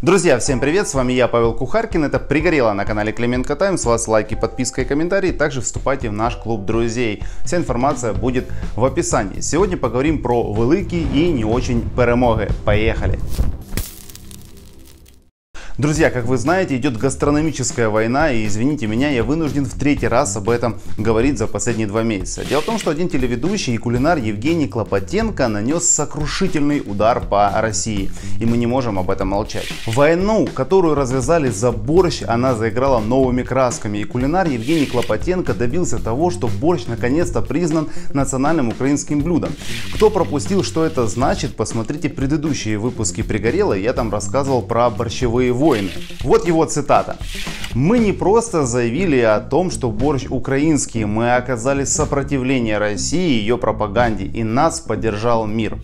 Друзья, всем привет, с вами я, Павел Кухаркин, это «Пригорело» на канале Клименко Тайм, с вас лайки, подписка и комментарии, также вступайте в наш клуб друзей, вся информация будет в описании. Сегодня поговорим про великие и не очень перемоги, поехали! Друзья, как вы знаете, идет гастрономическая война, и извините меня, я вынужден в третий раз об этом говорить за последние два месяца. Дело в том, что один телеведущий и кулинар Евгений Клопотенко нанес сокрушительный удар по России, и мы не можем об этом молчать. Войну, которую развязали за борщ, она заиграла новыми красками, и кулинар Евгений Клопотенко добился того, что борщ наконец-то признан национальным украинским блюдом. Кто пропустил, что это значит, посмотрите предыдущие выпуски «Пригорело», я там рассказывал про борщевые войны войны. Вот его цитата. Мы не просто заявили о том, что борщ украинский, мы оказали сопротивление России и ее пропаганде, и нас поддержал мир.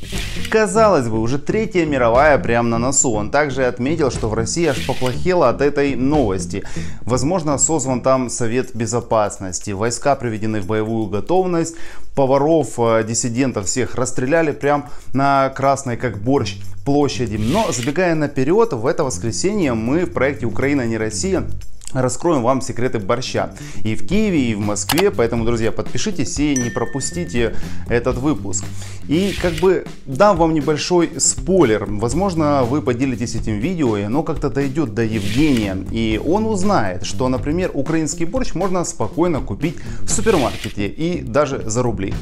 Казалось бы, уже третья мировая прямо на носу. Он также отметил, что в России аж поплохело от этой новости. Возможно, созван там Совет Безопасности, войска приведены в боевую готовность, поваров, э, диссидентов всех расстреляли прям на красной, как борщ площади. Но забегая наперед, в это воскресенье мы в проекте «Украина не Россия» раскроем вам секреты борща и в Киеве, и в Москве. Поэтому, друзья, подпишитесь и не пропустите этот выпуск. И как бы дам вам небольшой спойлер. Возможно, вы поделитесь этим видео, и оно как-то дойдет до Евгения. И он узнает, что, например, украинский борщ можно спокойно купить в супермаркете и даже за рубли.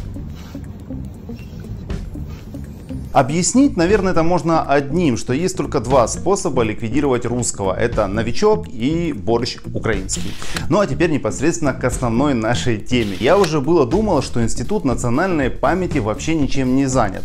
Объяснить, наверное, это можно одним, что есть только два способа ликвидировать русского. Это новичок и борщ украинский. Ну а теперь непосредственно к основной нашей теме. Я уже было думал, что Институт национальной памяти вообще ничем не занят.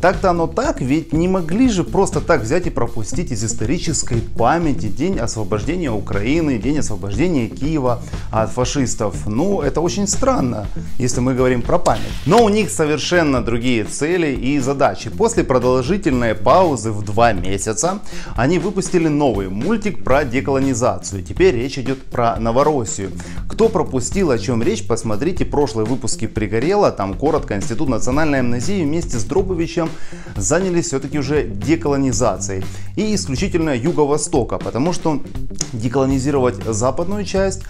Так-то оно так, ведь не могли же просто так взять и пропустить из исторической памяти День освобождения Украины, День освобождения Киева от фашистов. Ну, это очень странно, если мы говорим про память. Но у них совершенно другие цели и задачи. После продолжительной паузы в два месяца они выпустили новый мультик про деколонизацию. Теперь речь идет про Новороссию. Кто пропустил, о чем речь, посмотрите прошлые выпуски «Пригорело». Там коротко Институт национальной амнезии вместе с Дробовичем занялись все-таки уже деколонизацией. И исключительно Юго-Востока, потому что деколонизировать западную часть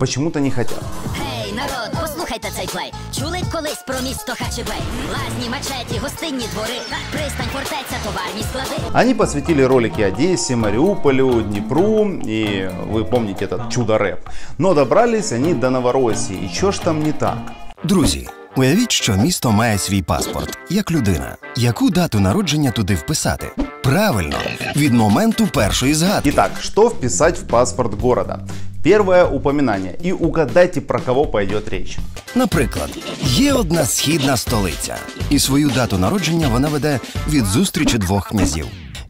почему-то не хотят. Hey, народ, послухайте цей плей. Чули колись про місто Хачебей? Лазні, мачеті, гостинні двори, пристань, фортеця, товарні склади. Они посвятили ролики Одессе, Мариуполю, Днепру, и вы помните этот чудо-рэп. Но добрались они до Новороссии, и что ж там не так? Друзі, уявіть, що місто має свій паспорт, як людина. Яку дату народження туди вписати? Правильно, від моменту першої згадки. Итак, что вписать в паспорт города? Первое упоминание. И угадайте, про кого пойдет речь. Наприклад, є одна східна столиця, і свою дату народження вона веде від зустрічі двох князів.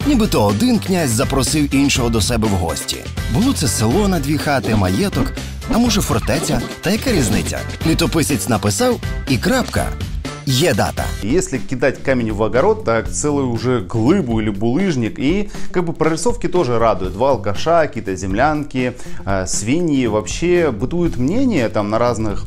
Нібито один князь запросив іншого до себе в гості. Було це село на дві хати, маєток, а може фортеця, та яка різниця? Літописець написав і крапка. Є дата. Если кидать камень в огород, так целую уже глыбу или булыжник. И как бы прорисовки тоже радуют. Два алкаша, какие-то землянки, э, свиньи. Вообще бытует мнение там на разных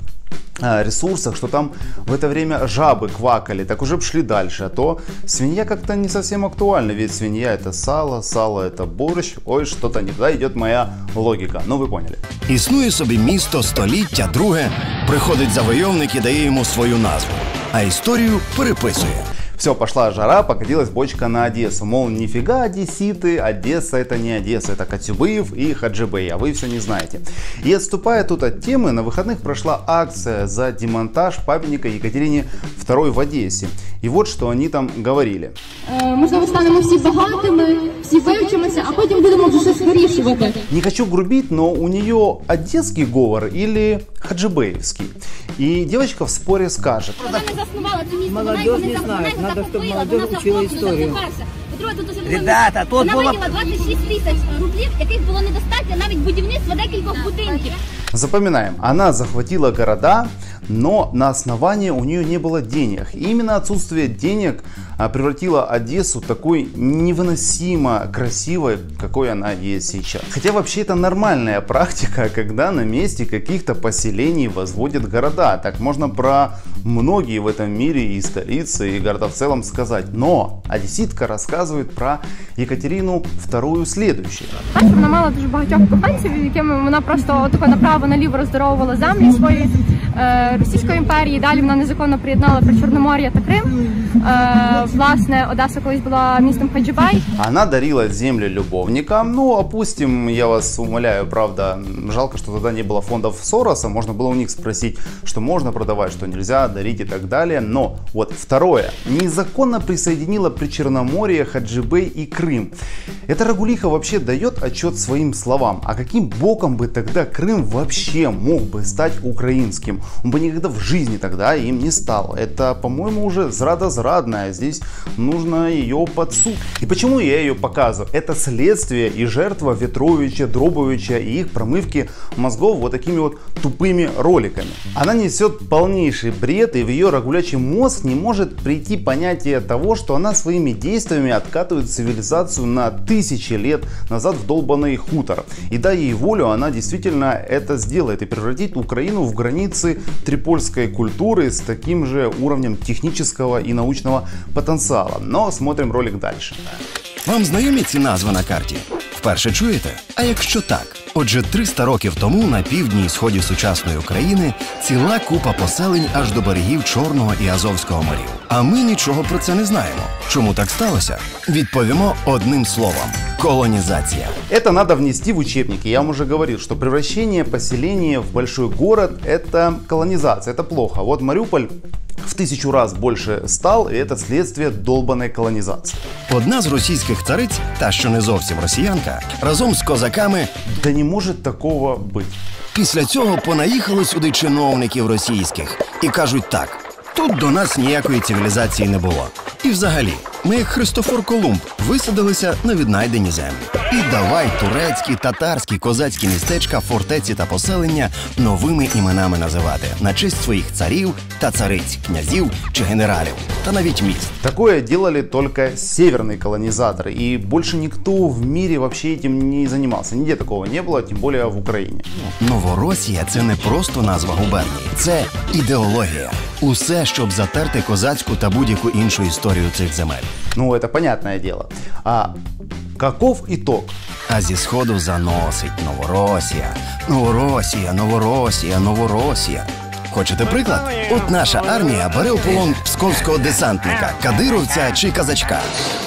э, ресурсах, что там в это время жабы квакали, так уже шли дальше. А то свинья как-то не совсем актуальна, ведь свинья это сало, сало это борщ. Ой, что-то не туда идет моя логика. Ну вы поняли. Існує собі місто століття, друге приходить завойовник і дає йому свою назву, а історію переписує. Все, пошла жара, покатилась бочка на Одессу. Мол, нифига одесситы, Одесса это не Одесса, это Катюбыев и Хаджибей, а вы все не знаете. И отступая тут от темы, на выходных прошла акция за демонтаж памятника Екатерине II в Одессе. И вот что они там говорили. Е, Можливо, станемо всі багатими, всі вивчимося, а потім будемо вже щось вирішувати. Не хочу грубить, но у нее одесский говор или хаджибеевский. И девочка в споре скажет. Вона не заснувала це місто, Молодежь вона його не не знает. вона Надо, захопила, чтобы молодежь вона учила захоплювала, историю. це перше. По-друге, тут дуже важливо. Ребята, тут Вона було- виділа 26 тисяч рублів, яких було недостатньо навіть будівництва декількох будинків. Запоминаем, она захватила города, но на основании у нее не было денег. И именно отсутствие денег а, превратила Одессу такой невыносимо красивой, какой она есть сейчас. Хотя вообще это нормальная практика, когда на месте каких-то поселений возводят города. Так можно про многие в этом мире и столицы, и города в целом сказать. Но Одесситка рассказывает про Екатерину II следующее. Вона мала дуже багатьох коханців, якими вона просто тако направо наліво роздоровувала землі свої е, Російської імперії. Далі вона незаконно приєднала про Чорномор'я та Крим. Власне, Одеса колись була містом Хаджибай. Она дарила земли любовникам. Ну, опустим, я вас умоляю, правда, жалко, что тогда не было фондов Сороса. Можно было у них спросить, что можно продавать, что нельзя дарить и так далее. Но вот второе. Незаконно присоединила при Черноморье, Хаджибей и Крым. Эта Рагулиха вообще дает отчет своим словам. А каким боком бы тогда Крым вообще мог бы стать украинским? Он бы никогда в жизни тогда им не стал. Это, по-моему, уже зрада-зрадная. Здесь нужно ее под суд. И почему я ее показываю? Это следствие и жертва Ветровича, Дробовича и их промывки мозгов вот такими вот тупыми роликами. Она несет полнейший бред, и в ее рагулячий мозг не может прийти понятие того, что она своими действиями откатывает цивилизацию на тысячи лет назад в долбанный хутор. И дай ей волю, она действительно это сделает и превратит Украину в границы трипольской культуры с таким же уровнем технического и научного потенциала. Но смотрим ролик дальше. Вам знайомі ці назви на карті? Вперше чуєте? А якщо так? Отже, 300 років тому на півдні і сході сучасної України ціла купа поселень аж до берегів Чорного і Азовського морів. А ми нічого про це не знаємо. Чому так сталося? Відповімо одним словом: колонізація. Это надо внести в учебники. Я вам уже говорил, что превращение поселения в большой город – это колонизация, это плохо. Вот Мариуполь в тысячу раз больше стал, и это следствие долбанной колонизации. Одна з російських цариць, та що не зовсім росіянка, разом з козаками Да не может такого быть. Після цього понаїхали сюди чиновників російських і кажуть так: тут до нас ніякої цивілізації не було. І взагалі, ми, як Христофор Колумб, висадилися на віднайдені землі. І давай турецькі, татарські, козацькі містечка, фортеці та поселення новими іменами називати на честь своїх царів та цариць, князів чи генералів, та навіть міст. Такое делали только северные колонизаторы, и больше никто в мире вообще этим не занимался. Нигде такого не было, тем более в Украине. Новоросія це не просто назва губернії, це ідеологія. Усе, щоб затерти козацьку та будь-яку іншу історію цих земель. Ну, это понятное дело. А каков итог? А зі сходу заносить Новоросія. Новоросія, Новоросія, Новоросія. Хочете приклад? От наша армія бере у полон псковського десантника, кадировця чи казачка.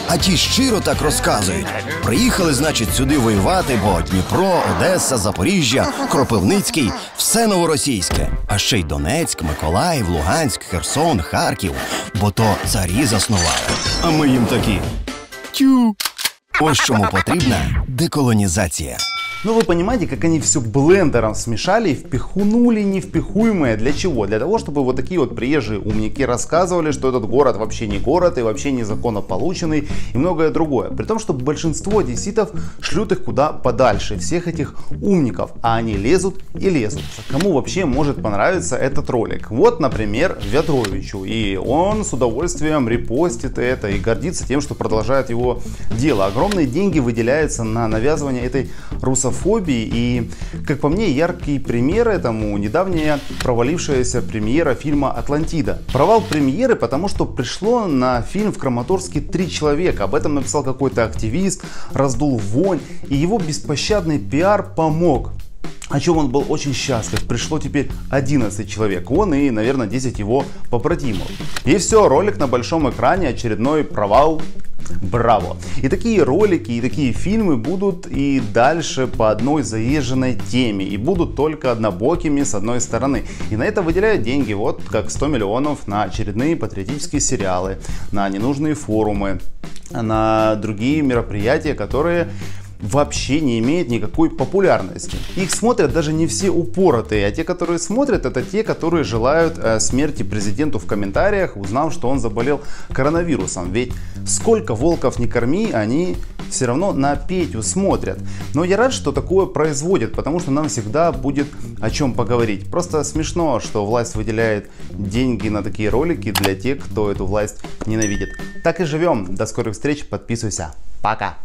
А ті щиро так розказують. Приїхали, значить, сюди воювати, бо Дніпро, Одеса, Запоріжжя, Кропивницький все новоросійське. А ще й Донецьк, Миколаїв, Луганськ, Херсон, Харків. Бо то царі заснували. А ми їм такі. Тю. Ось чому потрібна деколонізація. Ну, вы понимаете, как они все блендером смешали и впихнули невпихуемое. Для чего? Для того, чтобы вот такие вот приезжие умники рассказывали, что этот город вообще не город и вообще незаконно полученный и многое другое. При том, что большинство одесситов шлют их куда подальше, всех этих умников, а они лезут и лезут. Кому вообще может понравиться этот ролик? Вот, например, Вятровичу, и он с удовольствием репостит это и гордится тем, что продолжает его дело. Огромные деньги выделяются на навязывание этой русофобии и, как по мне, яркий пример этому недавняя провалившаяся премьера фильма «Атлантида». Провал премьеры, потому что пришло на фильм в Краматорске три человека. Об этом написал какой-то активист, раздул вонь, и его беспощадный пиар помог. О чем он был очень счастлив. Пришло теперь 11 человек. Он и, наверное, 10 его побратимов. И все, ролик на большом экране, очередной провал Браво! И такие ролики, и такие фильмы будут и дальше по одной заезженной теме. И будут только однобокими с одной стороны. И на это выделяют деньги, вот как 100 миллионов на очередные патриотические сериалы, на ненужные форумы, на другие мероприятия, которые вообще не имеет никакой популярности. Их смотрят даже не все упоротые, а те, которые смотрят, это те, которые желают э, смерти президенту в комментариях, узнав, что он заболел коронавирусом. Ведь сколько волков не корми, они все равно на Петю смотрят. Но я рад, что такое производят, потому что нам всегда будет о чем поговорить. Просто смешно, что власть выделяет деньги на такие ролики для тех, кто эту власть ненавидит. Так и живем. До скорых встреч. Подписывайся. Пока.